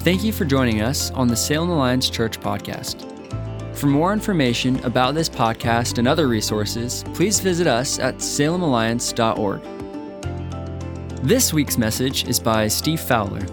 Thank you for joining us on the Salem Alliance Church podcast. For more information about this podcast and other resources, please visit us at salemalliance.org. This week's message is by Steve Fowler.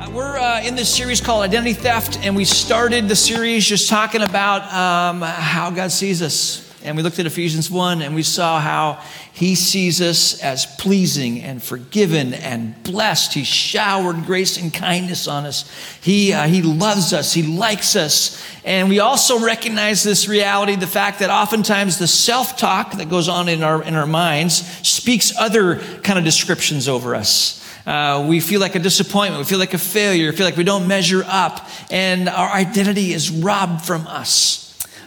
Uh, We're uh, in this series called Identity Theft, and we started the series just talking about um, how God sees us. And we looked at Ephesians 1 and we saw how He sees us as pleasing and forgiven and blessed. He showered grace and kindness on us. He, uh, he loves us, He likes us. And we also recognize this reality the fact that oftentimes the self talk that goes on in our, in our minds speaks other kind of descriptions over us. Uh, we feel like a disappointment. We feel like a failure. We feel like we don't measure up. And our identity is robbed from us.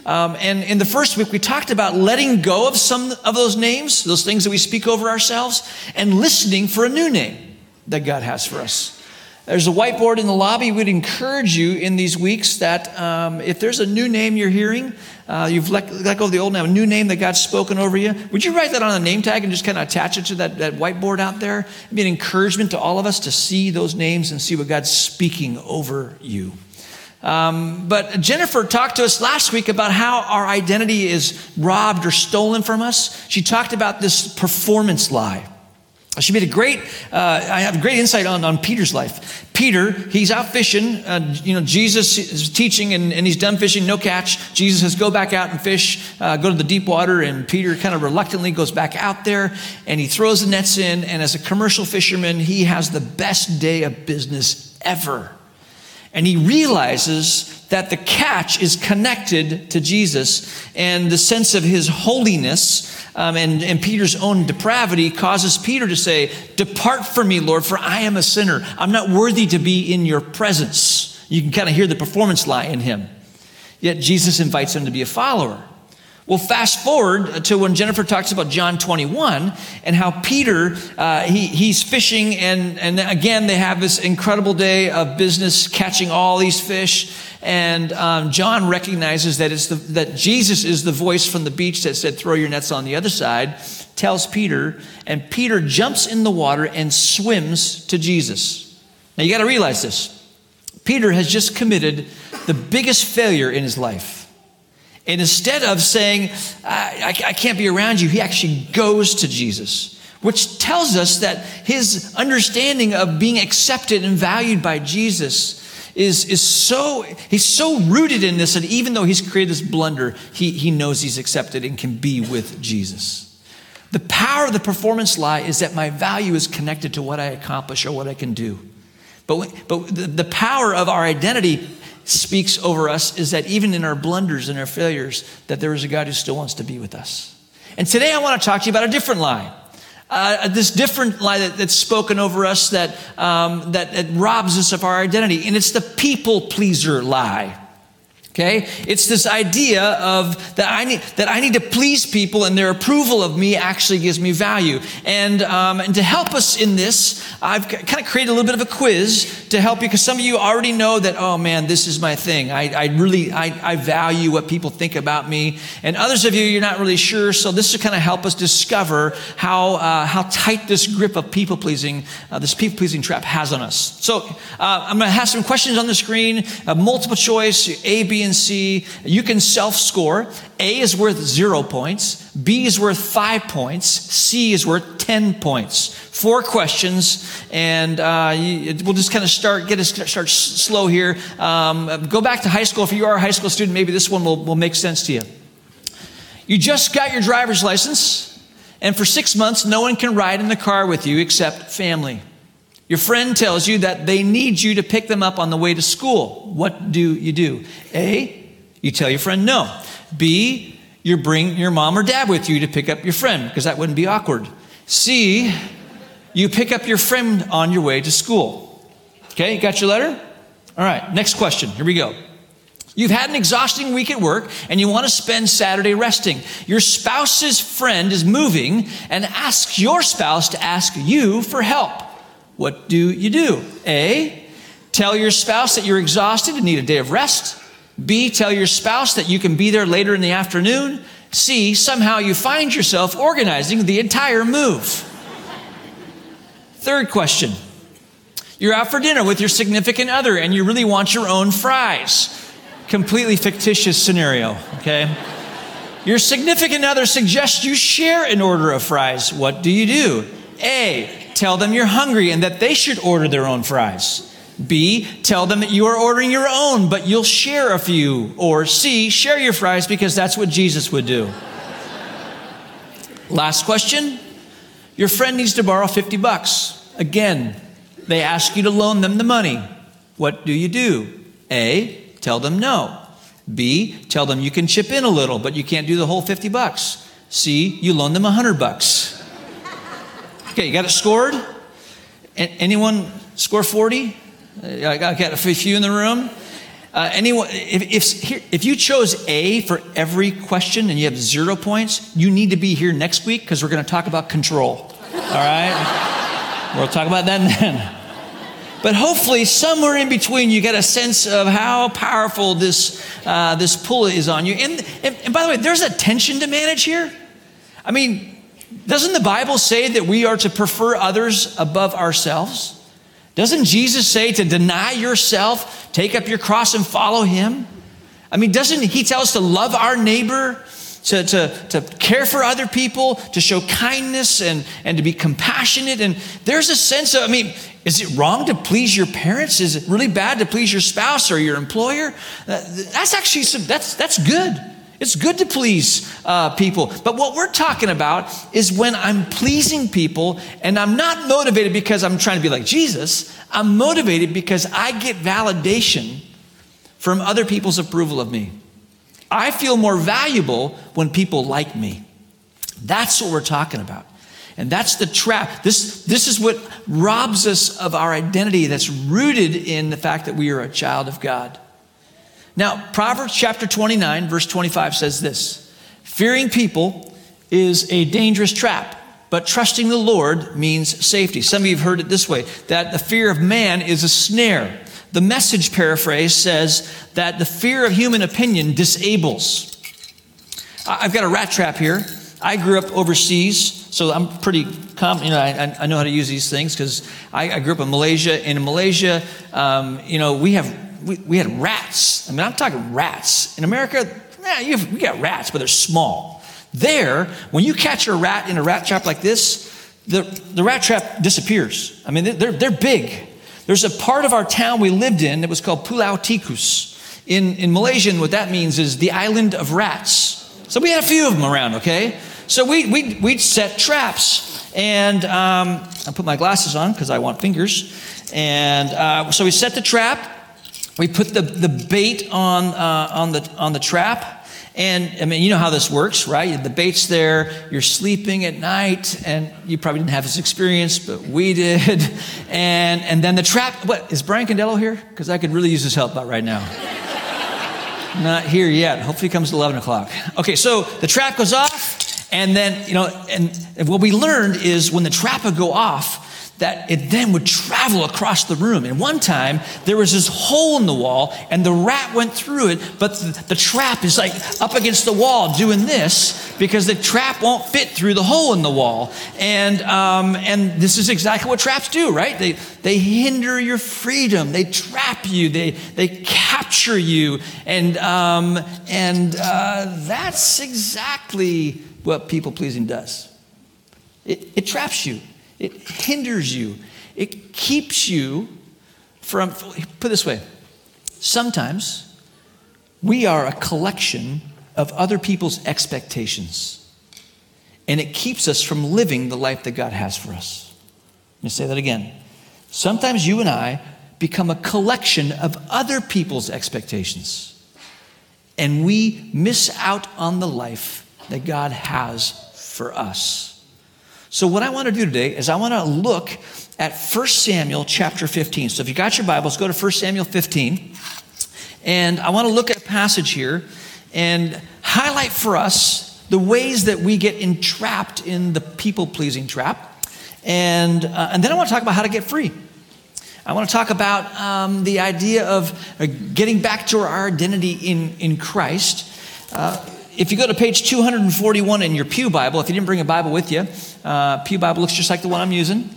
Um, and in the first week, we talked about letting go of some of those names, those things that we speak over ourselves, and listening for a new name that God has for us. There's a whiteboard in the lobby. We'd encourage you in these weeks that um, if there's a new name you're hearing, uh, you've let, let go of the old name, a new name that God's spoken over you, would you write that on a name tag and just kind of attach it to that, that whiteboard out there? It'd be an encouragement to all of us to see those names and see what God's speaking over you. Um, but Jennifer talked to us last week about how our identity is robbed or stolen from us. She talked about this performance lie. She made a great, uh, I have great insight on, on Peter's life. Peter, he's out fishing. Uh, you know, Jesus is teaching and, and, he's done fishing, no catch. Jesus says, go back out and fish, uh, go to the deep water. And Peter kind of reluctantly goes back out there and he throws the nets in. And as a commercial fisherman, he has the best day of business ever. And he realizes that the catch is connected to Jesus, and the sense of his holiness um, and, and Peter's own depravity causes Peter to say, Depart from me, Lord, for I am a sinner. I'm not worthy to be in your presence. You can kind of hear the performance lie in him. Yet Jesus invites him to be a follower. Well, fast forward to when Jennifer talks about John 21 and how Peter, uh, he, he's fishing, and, and again, they have this incredible day of business catching all these fish. And um, John recognizes that, it's the, that Jesus is the voice from the beach that said, Throw your nets on the other side, tells Peter, and Peter jumps in the water and swims to Jesus. Now, you got to realize this Peter has just committed the biggest failure in his life. And instead of saying, I, I, can't be around you, he actually goes to Jesus, which tells us that his understanding of being accepted and valued by Jesus is, is so, he's so rooted in this that even though he's created this blunder, he, he knows he's accepted and can be with Jesus. The power of the performance lie is that my value is connected to what I accomplish or what I can do. But, but the, the power of our identity speaks over us is that even in our blunders and our failures, that there is a God who still wants to be with us. And today I want to talk to you about a different lie. Uh, this different lie that, that's spoken over us that, um, that, that robs us of our identity. And it's the people pleaser lie. Okay? It's this idea of that I need, that I need to please people and their approval of me actually gives me value. And, um, and to help us in this, I've kind of created a little bit of a quiz to help you because some of you already know that, oh man, this is my thing. I, I really, I, I value what people think about me. And others of you, you're not really sure. So this will kind of help us discover how, uh, how tight this grip of people pleasing, uh, this people pleasing trap has on us. So uh, I'm going to have some questions on the screen, multiple choice, A, B, and C. You can self score. A is worth zero points, B is worth five points, C is worth 10 points. Four questions, and uh, we'll just kind of start, get us start slow here. Um, go back to high school. If you are a high school student, maybe this one will, will make sense to you. You just got your driver's license, and for six months, no one can ride in the car with you except family. Your friend tells you that they need you to pick them up on the way to school. What do you do? A, you tell your friend no. B, you bring your mom or dad with you to pick up your friend because that wouldn't be awkward. C, you pick up your friend on your way to school. Okay, got your letter? All right, next question. Here we go. You've had an exhausting week at work and you want to spend Saturday resting. Your spouse's friend is moving and asks your spouse to ask you for help. What do you do? A, tell your spouse that you're exhausted and need a day of rest. B, tell your spouse that you can be there later in the afternoon. C, somehow you find yourself organizing the entire move. Third question You're out for dinner with your significant other and you really want your own fries. Completely fictitious scenario, okay? Your significant other suggests you share an order of fries. What do you do? A, tell them you're hungry and that they should order their own fries. B, tell them that you are ordering your own, but you'll share a few. Or C, share your fries because that's what Jesus would do. Last question. Your friend needs to borrow 50 bucks. Again, they ask you to loan them the money. What do you do? A, tell them no. B, tell them you can chip in a little, but you can't do the whole 50 bucks. C, you loan them 100 bucks. Okay, you got it scored? anyone score 40? I got a few in the room. Uh, anyone, if, if, if you chose A for every question and you have zero points, you need to be here next week because we're going to talk about control. All right? we'll talk about that then. But hopefully, somewhere in between, you get a sense of how powerful this, uh, this pull is on you. And, and, and by the way, there's a tension to manage here. I mean, doesn't the Bible say that we are to prefer others above ourselves? Doesn't Jesus say to deny yourself, take up your cross, and follow him? I mean, doesn't he tell us to love our neighbor, to, to, to care for other people, to show kindness and, and to be compassionate? And there's a sense of, I mean, is it wrong to please your parents? Is it really bad to please your spouse or your employer? Uh, that's actually some, that's, that's good. It's good to please uh, people. But what we're talking about is when I'm pleasing people and I'm not motivated because I'm trying to be like Jesus, I'm motivated because I get validation from other people's approval of me. I feel more valuable when people like me. That's what we're talking about. And that's the trap. This, this is what robs us of our identity that's rooted in the fact that we are a child of God. Now, Proverbs chapter 29, verse 25 says this Fearing people is a dangerous trap, but trusting the Lord means safety. Some of you have heard it this way that the fear of man is a snare. The message paraphrase says that the fear of human opinion disables. I've got a rat trap here. I grew up overseas, so I'm pretty com- you know, I, I know how to use these things because I, I, grew up in Malaysia. And in Malaysia, um, you know, we have we, we had rats. I mean, I'm talking rats. In America, yeah, you have, we got rats, but they're small. There, when you catch a rat in a rat trap like this, the, the rat trap disappears. I mean, they're, they're big. There's a part of our town we lived in that was called Pulau Tikus. In, in Malaysian, what that means is the island of rats. So we had a few of them around, okay? So we, we, we'd set traps. And um, I put my glasses on because I want fingers. And uh, so we set the trap we put the, the bait on, uh, on, the, on the trap. And I mean, you know how this works, right? The bait's there, you're sleeping at night, and you probably didn't have this experience, but we did. And, and then the trap, what, is Brian Candello here? Because I could really use his help about right now. Not here yet. Hopefully comes at 11 o'clock. Okay, so the trap goes off, and then, you know, and, and what we learned is when the trap would go off, that it then would travel across the room. And one time, there was this hole in the wall, and the rat went through it, but the, the, trap is like up against the wall doing this because the trap won't fit through the hole in the wall. And, um, and this is exactly what traps do, right? They, they hinder your freedom, they trap you, they, they capture you. And, um, and uh, that's exactly what people pleasing does it, it traps you. It hinders you. It keeps you from, put this way, sometimes we are a collection of other people's expectations. And it keeps us from living the life that God has for us. Let me say that again. Sometimes you and I become a collection of other people's expectations. And we miss out on the life that God has for us. So, what I want to do today is I want to look at 1 Samuel chapter 15. So, if you got your Bibles, go to 1 Samuel 15. And I want to look at a passage here and highlight for us the ways that we get entrapped in the people pleasing trap. And, uh, and then I want to talk about how to get free. I want to talk about um, the idea of uh, getting back to our identity in, in Christ. Uh, if you go to page 241 in your Pew Bible, if you didn't bring a Bible with you, uh, Pew Bible looks just like the one I'm using.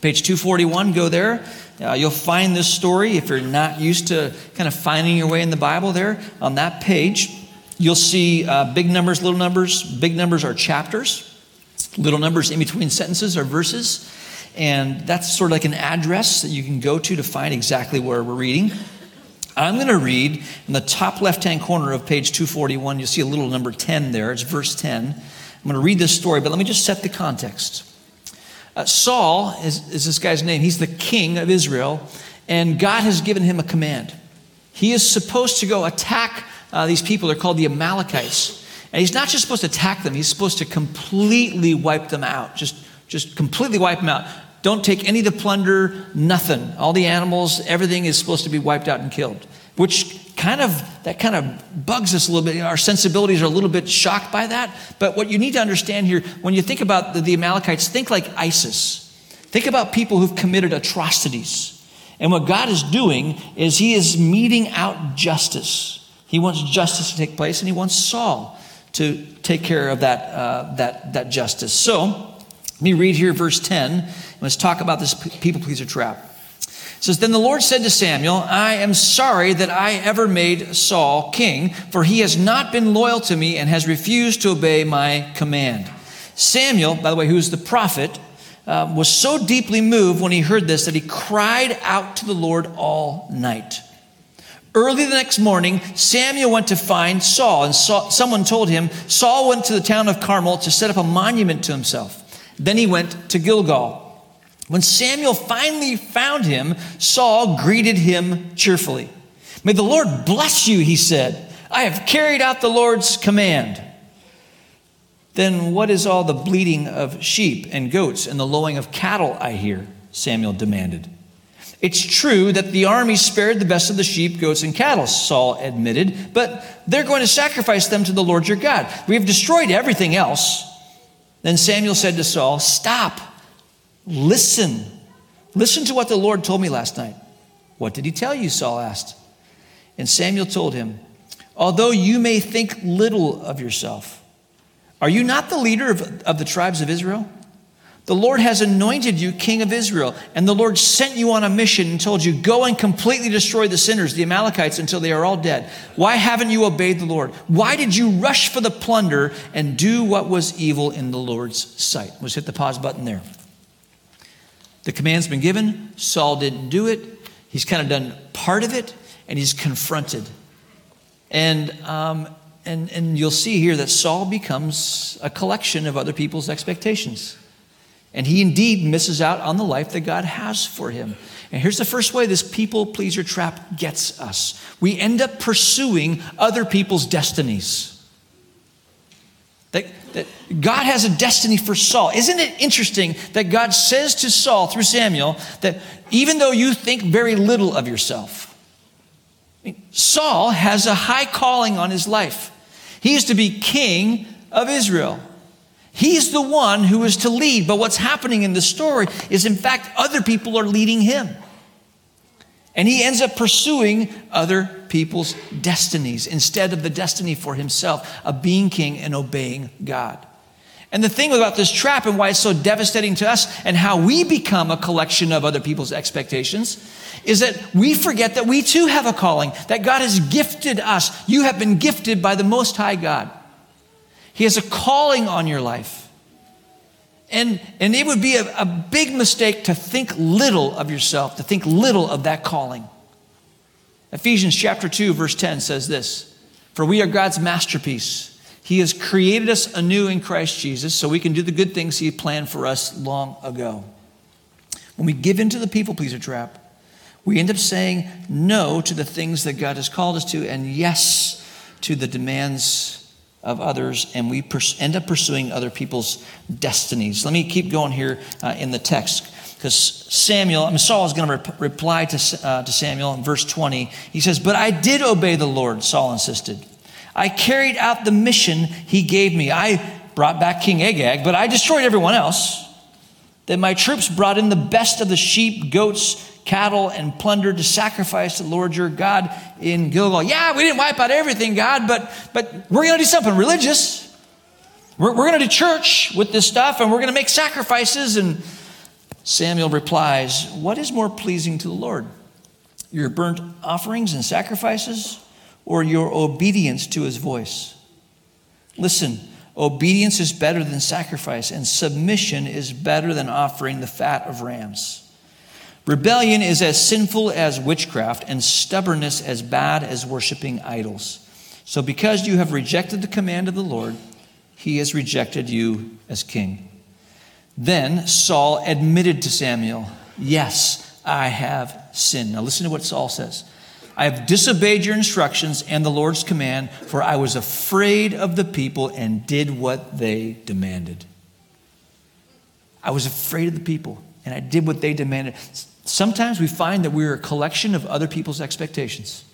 Page 241, go there. Uh, you'll find this story if you're not used to kind of finding your way in the Bible there. On that page, you'll see uh, big numbers, little numbers. Big numbers are chapters, little numbers in between sentences are verses. And that's sort of like an address that you can go to to find exactly where we're reading. I'm going to read in the top left hand corner of page 241. You'll see a little number 10 there. It's verse 10. I'm going to read this story, but let me just set the context. Uh, Saul is, is this guy's name. He's the king of Israel, and God has given him a command. He is supposed to go attack uh, these people. They're called the Amalekites. And he's not just supposed to attack them, he's supposed to completely wipe them out. Just, just completely wipe them out. Don't take any of the plunder, nothing. All the animals, everything is supposed to be wiped out and killed. Which kind of, that kind of bugs us a little bit. Our sensibilities are a little bit shocked by that. But what you need to understand here, when you think about the, the Amalekites, think like ISIS. Think about people who've committed atrocities. And what God is doing is He is meting out justice. He wants justice to take place, and He wants Saul to take care of that, uh, that, that justice. So, let me read here verse 10. Let's talk about this people pleaser trap. It says, Then the Lord said to Samuel, I am sorry that I ever made Saul king, for he has not been loyal to me and has refused to obey my command. Samuel, by the way, who's the prophet, uh, was so deeply moved when he heard this that he cried out to the Lord all night. Early the next morning, Samuel went to find Saul, and Saul, someone told him Saul went to the town of Carmel to set up a monument to himself. Then he went to Gilgal. When Samuel finally found him, Saul greeted him cheerfully. May the Lord bless you, he said. I have carried out the Lord's command. Then what is all the bleating of sheep and goats and the lowing of cattle I hear? Samuel demanded. It's true that the army spared the best of the sheep, goats, and cattle, Saul admitted, but they're going to sacrifice them to the Lord your God. We have destroyed everything else. Then Samuel said to Saul, Stop, listen. Listen to what the Lord told me last night. What did he tell you? Saul asked. And Samuel told him, Although you may think little of yourself, are you not the leader of, of the tribes of Israel? The Lord has anointed you king of Israel, and the Lord sent you on a mission and told you, Go and completely destroy the sinners, the Amalekites, until they are all dead. Why haven't you obeyed the Lord? Why did you rush for the plunder and do what was evil in the Lord's sight? Let's hit the pause button there. The command's been given, Saul didn't do it. He's kind of done part of it, and he's confronted. And, um, and, and you'll see here that Saul becomes a collection of other people's expectations. And he indeed misses out on the life that God has for him. And here's the first way this people pleaser trap gets us we end up pursuing other people's destinies. That, that God has a destiny for Saul. Isn't it interesting that God says to Saul through Samuel that even though you think very little of yourself, I mean, Saul has a high calling on his life. He is to be king of Israel. He's the one who is to lead, but what's happening in the story is, in fact, other people are leading him. And he ends up pursuing other people's destinies instead of the destiny for himself of being king and obeying God. And the thing about this trap and why it's so devastating to us and how we become a collection of other people's expectations is that we forget that we too have a calling, that God has gifted us. You have been gifted by the Most High God. He has a calling on your life. And, and it would be a, a big mistake to think little of yourself, to think little of that calling. Ephesians chapter 2, verse 10 says this For we are God's masterpiece. He has created us anew in Christ Jesus so we can do the good things He planned for us long ago. When we give into the people pleaser trap, we end up saying no to the things that God has called us to and yes to the demands of others, and we pers- end up pursuing other people's destinies. Let me keep going here uh, in the text because Samuel, I mean, Saul is going to re- reply to, uh, to Samuel in verse 20. He says, But I did obey the Lord, Saul insisted. I carried out the mission he gave me. I brought back King Agag, but I destroyed everyone else. Then my troops brought in the best of the sheep, goats, cattle and plunder to sacrifice to the Lord your God in Gilgal. Yeah, we didn't wipe out everything, God, but, but we're going to do something religious. We're, we're going to do church with this stuff and we're going to make sacrifices. And Samuel replies, What is more pleasing to the Lord? Your burnt offerings and sacrifices, or your obedience to his voice? Listen, obedience is better than sacrifice, and submission is better than offering the fat of rams. Rebellion is as sinful as witchcraft, and stubbornness as bad as worshiping idols. So, because you have rejected the command of the Lord, he has rejected you as king. Then Saul admitted to Samuel, Yes, I have sinned. Now listen to what Saul says. I have disobeyed your instructions and the Lord's command, for I was afraid of the people and did what they demanded. I was afraid of the people and I did what they demanded. Sometimes we find that we're a collection of other people's expectations.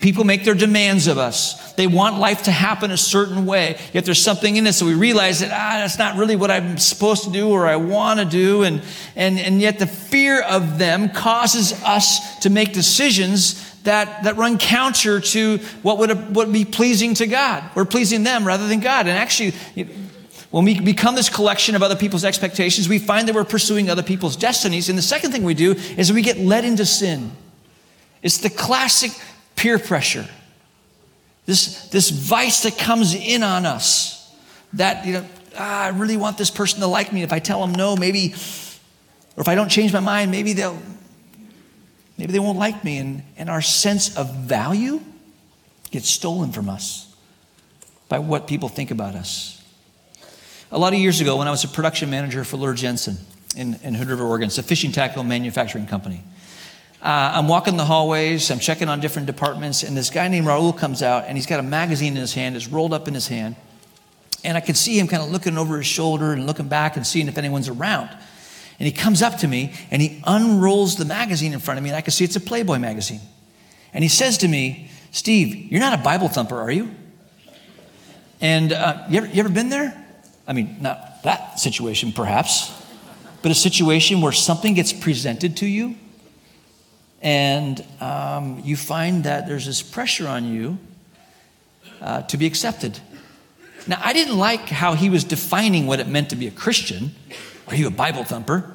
People make their demands of us. They want life to happen a certain way. Yet there's something in us that we realize that, ah, that's not really what I'm supposed to do or I want to do. And, and, and yet the fear of them causes us to make decisions that, that run counter to what would, what would be pleasing to God. We're pleasing them rather than God. And actually, when we become this collection of other people's expectations, we find that we're pursuing other people's destinies. And the second thing we do is we get led into sin. It's the classic peer pressure, this, this vice that comes in on us that, you know, ah, I really want this person to like me. If I tell them no, maybe, or if I don't change my mind, maybe they'll, maybe they won't like me. And, and our sense of value gets stolen from us by what people think about us. A lot of years ago, when I was a production manager for Luhr Jensen in, in Hood River, Oregon, it's a fishing tackle manufacturing company. Uh, I'm walking the hallways, I'm checking on different departments, and this guy named Raul comes out, and he's got a magazine in his hand, it's rolled up in his hand. And I can see him kind of looking over his shoulder and looking back and seeing if anyone's around. And he comes up to me and he unrolls the magazine in front of me, and I can see it's a Playboy magazine. And he says to me, Steve, you're not a Bible thumper, are you? And uh, you, ever, you ever been there? I mean, not that situation perhaps, but a situation where something gets presented to you and um, you find that there's this pressure on you uh, to be accepted. Now, I didn't like how he was defining what it meant to be a Christian. Are you a Bible thumper?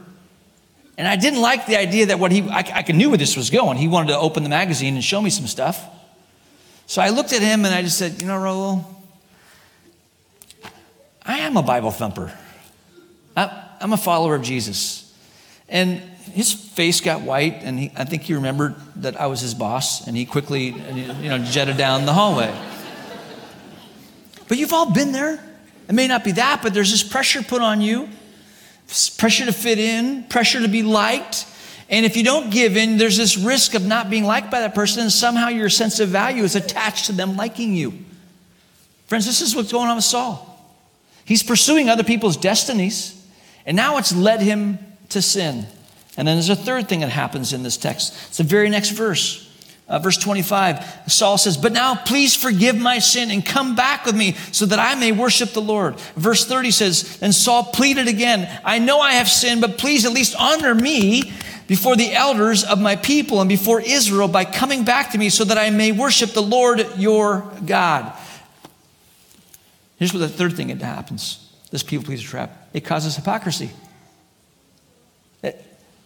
And I didn't like the idea that what he, I, I knew where this was going. He wanted to open the magazine and show me some stuff. So I looked at him and I just said, You know, Raul, I am a Bible thumper. I'm a follower of Jesus. And his face got white, and he, I think he remembered that I was his boss, and he quickly, you know, jetted down the hallway. But you've all been there. It may not be that, but there's this pressure put on you pressure to fit in, pressure to be liked. And if you don't give in, there's this risk of not being liked by that person, and somehow your sense of value is attached to them liking you. Friends, this is what's going on with Saul. He's pursuing other people's destinies, and now it's led him to sin. And then there's a third thing that happens in this text. It's the very next verse. Uh, verse 25, Saul says, But now please forgive my sin and come back with me so that I may worship the Lord. Verse 30 says, And Saul pleaded again, I know I have sinned, but please at least honor me before the elders of my people and before Israel by coming back to me so that I may worship the Lord your God. Here's what the third thing that happens this people pleaser trap it causes hypocrisy.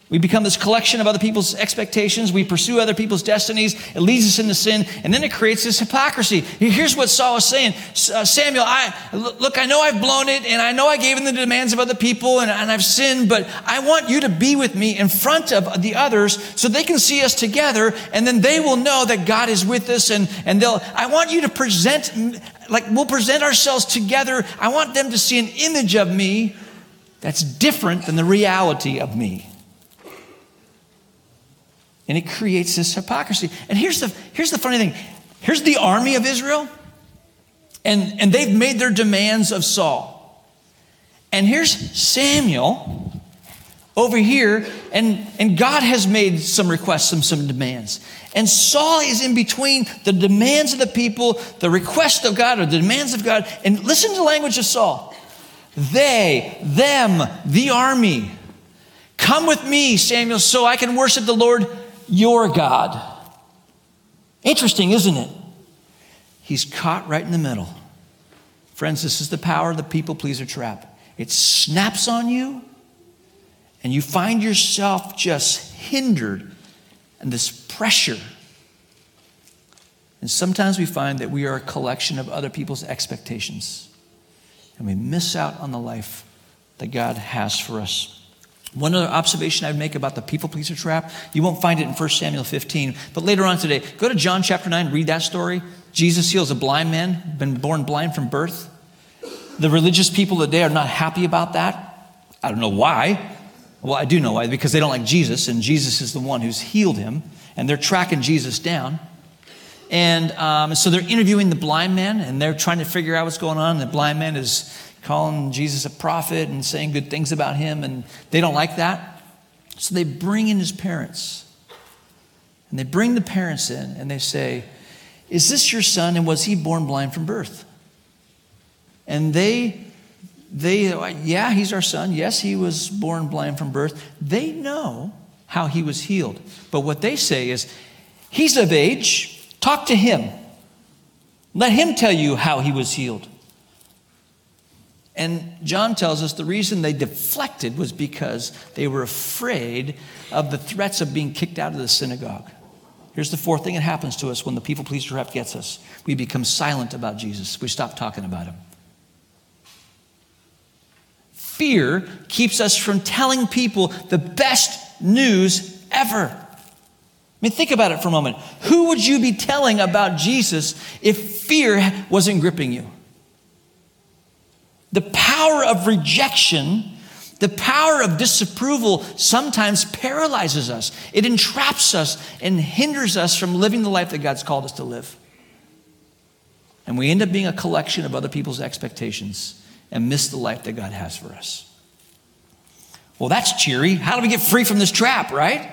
We become this collection of other people's expectations. We pursue other people's destinies. It leads us into sin, and then it creates this hypocrisy. Here's what Saul is saying uh, Samuel, I, look, I know I've blown it, and I know I gave in the demands of other people, and, and I've sinned, but I want you to be with me in front of the others so they can see us together, and then they will know that God is with us, and, and they'll, I want you to present, like, we'll present ourselves together. I want them to see an image of me that's different than the reality of me and it creates this hypocrisy. And here's the, here's the funny thing here's the army of Israel, and, and they've made their demands of Saul. And here's Samuel over here, and, and God has made some requests, some, some demands. And Saul is in between the demands of the people, the request of God, or the demands of God. And listen to the language of Saul. They, them, the army. Come with me, Samuel, so I can worship the Lord your God. Interesting, isn't it? He's caught right in the middle. Friends, this is the power of the people pleaser trap. It snaps on you and you find yourself just hindered and this pressure. And sometimes we find that we are a collection of other people's expectations, and we miss out on the life that God has for us. One other observation I would make about the people pleaser trap, you won't find it in 1 Samuel 15, but later on today, go to John chapter 9, read that story. Jesus heals a blind man, been born blind from birth. The religious people of today are not happy about that. I don't know why. Well, I do know why, because they don't like Jesus, and Jesus is the one who's healed him, and they're tracking Jesus down. And um, so they're interviewing the blind man, and they're trying to figure out what's going on. The blind man is calling Jesus a prophet and saying good things about him, and they don't like that. So they bring in his parents. And they bring the parents in and they say, Is this your son? And was he born blind from birth? And they, they, yeah, he's our son. Yes, he was born blind from birth. They know how he was healed. But what they say is, He's of age. Talk to him. Let him tell you how he was healed. And John tells us the reason they deflected was because they were afraid of the threats of being kicked out of the synagogue. Here's the fourth thing that happens to us when the people pleaser trap gets us we become silent about Jesus, we stop talking about him. Fear keeps us from telling people the best news ever. I mean, think about it for a moment. Who would you be telling about Jesus if fear wasn't gripping you? The power of rejection, the power of disapproval sometimes paralyzes us. It entraps us and hinders us from living the life that God's called us to live. And we end up being a collection of other people's expectations and miss the life that God has for us. Well, that's cheery. How do we get free from this trap, right?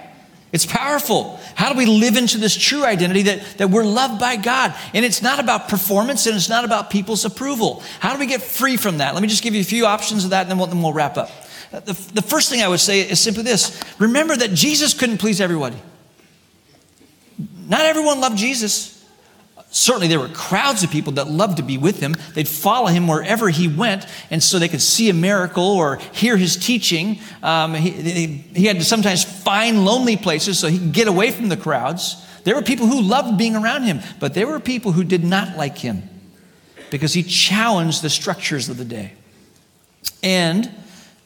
It's powerful. How do we live into this true identity that, that we're loved by God? And it's not about performance and it's not about people's approval. How do we get free from that? Let me just give you a few options of that and then we'll, then we'll wrap up. Uh, the, the first thing I would say is simply this remember that Jesus couldn't please everybody. Not everyone loved Jesus. Certainly, there were crowds of people that loved to be with him. They'd follow him wherever he went, and so they could see a miracle or hear his teaching. Um, he, he had to sometimes find lonely places so he could get away from the crowds. There were people who loved being around him, but there were people who did not like him because he challenged the structures of the day. And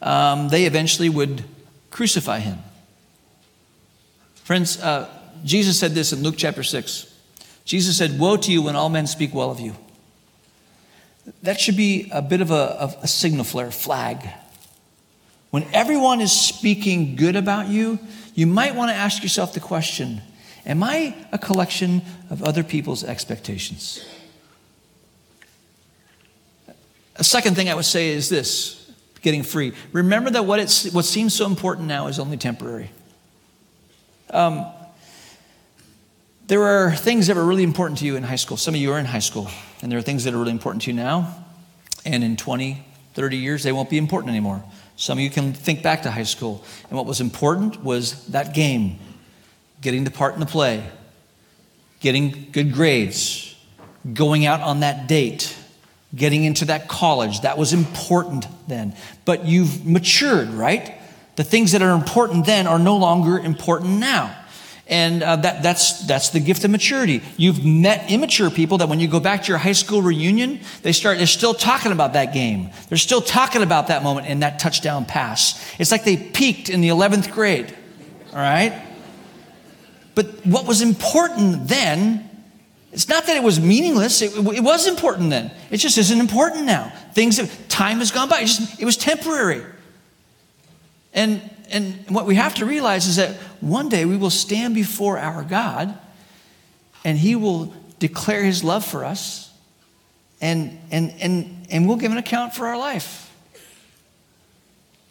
um, they eventually would crucify him. Friends, uh, Jesus said this in Luke chapter 6. Jesus said, Woe to you when all men speak well of you. That should be a bit of a, a signal flare, flag. When everyone is speaking good about you, you might want to ask yourself the question Am I a collection of other people's expectations? A second thing I would say is this getting free. Remember that what, it's, what seems so important now is only temporary. Um, there are things that were really important to you in high school. Some of you are in high school, and there are things that are really important to you now. And in 20, 30 years, they won't be important anymore. Some of you can think back to high school, and what was important was that game, getting the part in the play, getting good grades, going out on that date, getting into that college. That was important then. But you've matured, right? The things that are important then are no longer important now. And uh, that, that's, that's the gift of maturity. You've met immature people that when you go back to your high school reunion, they start, they're still talking about that game. They're still talking about that moment and that touchdown pass. It's like they peaked in the 11th grade, all right? But what was important then, it's not that it was meaningless. It, it was important then. It just isn't important now. Things, have, time has gone by. It, just, it was temporary. And and what we have to realize is that one day we will stand before our God and He will declare His love for us and, and, and, and we'll give an account for our life.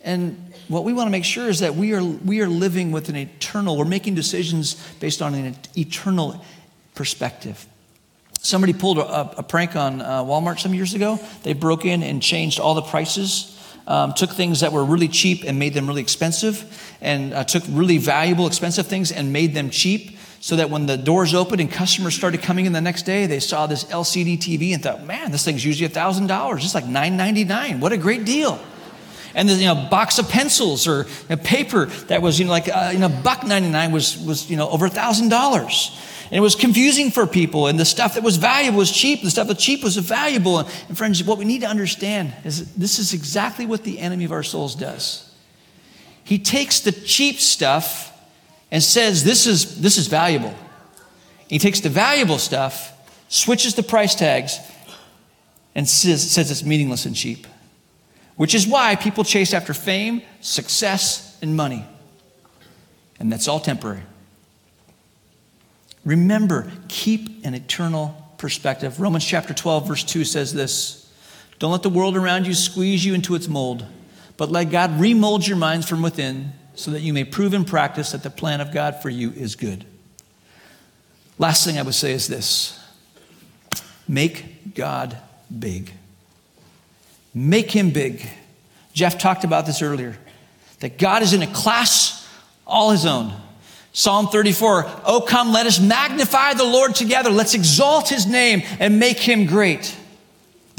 And what we want to make sure is that we are, we are living with an eternal, we're making decisions based on an eternal perspective. Somebody pulled a, a prank on uh, Walmart some years ago. They broke in and changed all the prices um, took things that were really cheap and made them really expensive, and uh, took really valuable, expensive things and made them cheap. So that when the doors opened and customers started coming in the next day, they saw this LCD TV and thought, man, this thing's usually $1,000. It's like $9.99. What a great deal. And the you know, a box of pencils or you know, paper that was you know, like uh, you know, buck 99 was, was you know, over $1,000. And it was confusing for people. And the stuff that was valuable was cheap. The stuff that was cheap was valuable. And, friends, what we need to understand is this is exactly what the enemy of our souls does. He takes the cheap stuff and says, This is, this is valuable. He takes the valuable stuff, switches the price tags, and says, says it's meaningless and cheap. Which is why people chase after fame, success, and money. And that's all temporary. Remember, keep an eternal perspective. Romans chapter 12, verse 2 says this Don't let the world around you squeeze you into its mold, but let God remold your minds from within so that you may prove in practice that the plan of God for you is good. Last thing I would say is this make God big. Make him big. Jeff talked about this earlier that God is in a class all his own. Psalm 34, oh come, let us magnify the Lord together. Let's exalt his name and make him great.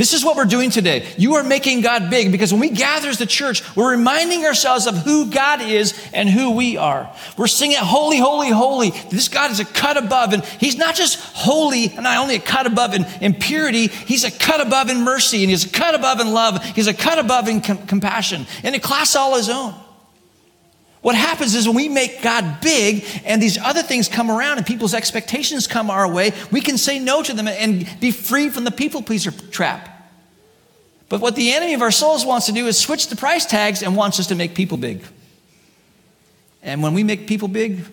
This is what we're doing today. You are making God big because when we gather as the church, we're reminding ourselves of who God is and who we are. We're singing holy, holy, holy. This God is a cut above and he's not just holy and not only a cut above in, in purity, he's a cut above in mercy and he's a cut above in love. He's a cut above in com- compassion in a class all his own. What happens is when we make God big and these other things come around and people's expectations come our way, we can say no to them and be free from the people pleaser trap. But what the enemy of our souls wants to do is switch the price tags and wants us to make people big. And when we make people big,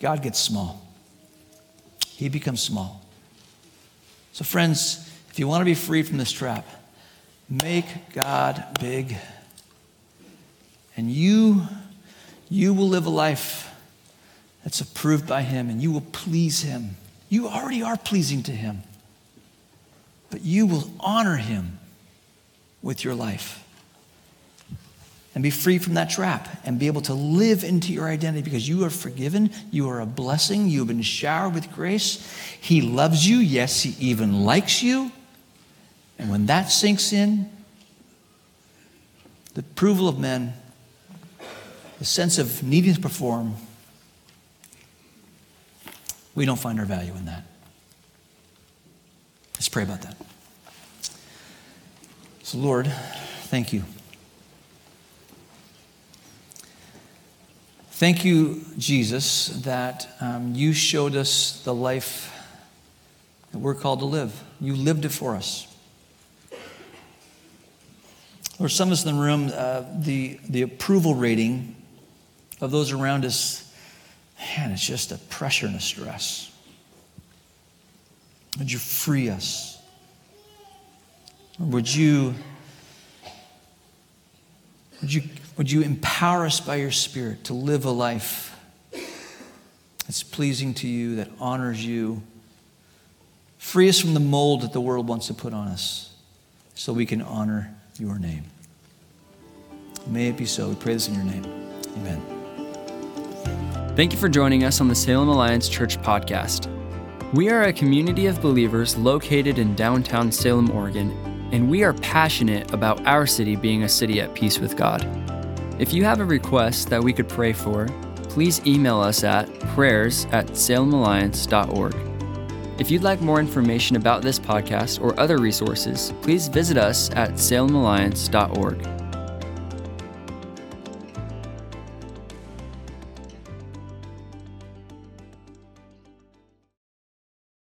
God gets small. He becomes small. So, friends, if you want to be free from this trap, make God big. And you, you will live a life that's approved by Him and you will please Him. You already are pleasing to Him, but you will honor Him with your life. And be free from that trap and be able to live into your identity because you are forgiven. You are a blessing. You have been showered with grace. He loves you. Yes, He even likes you. And when that sinks in, the approval of men, the sense of needing to perform, we don't find our value in that. Let's pray about that. So, Lord, thank you. Thank you, Jesus, that um, you showed us the life that we're called to live. You lived it for us. Or some of us in the room, uh, the, the approval rating of those around us, man, it's just a pressure and a stress. Would you free us? Would you, would you, would you empower us by your Spirit to live a life that's pleasing to you, that honors you? Free us from the mold that the world wants to put on us so we can honor your name. May it be so. We pray this in your name. Amen. Thank you for joining us on the Salem Alliance Church podcast. We are a community of believers located in downtown Salem, Oregon and we are passionate about our city being a city at peace with God. If you have a request that we could pray for, please email us at prayers at salemalliance.org. If you'd like more information about this podcast or other resources, please visit us at salemalliance.org.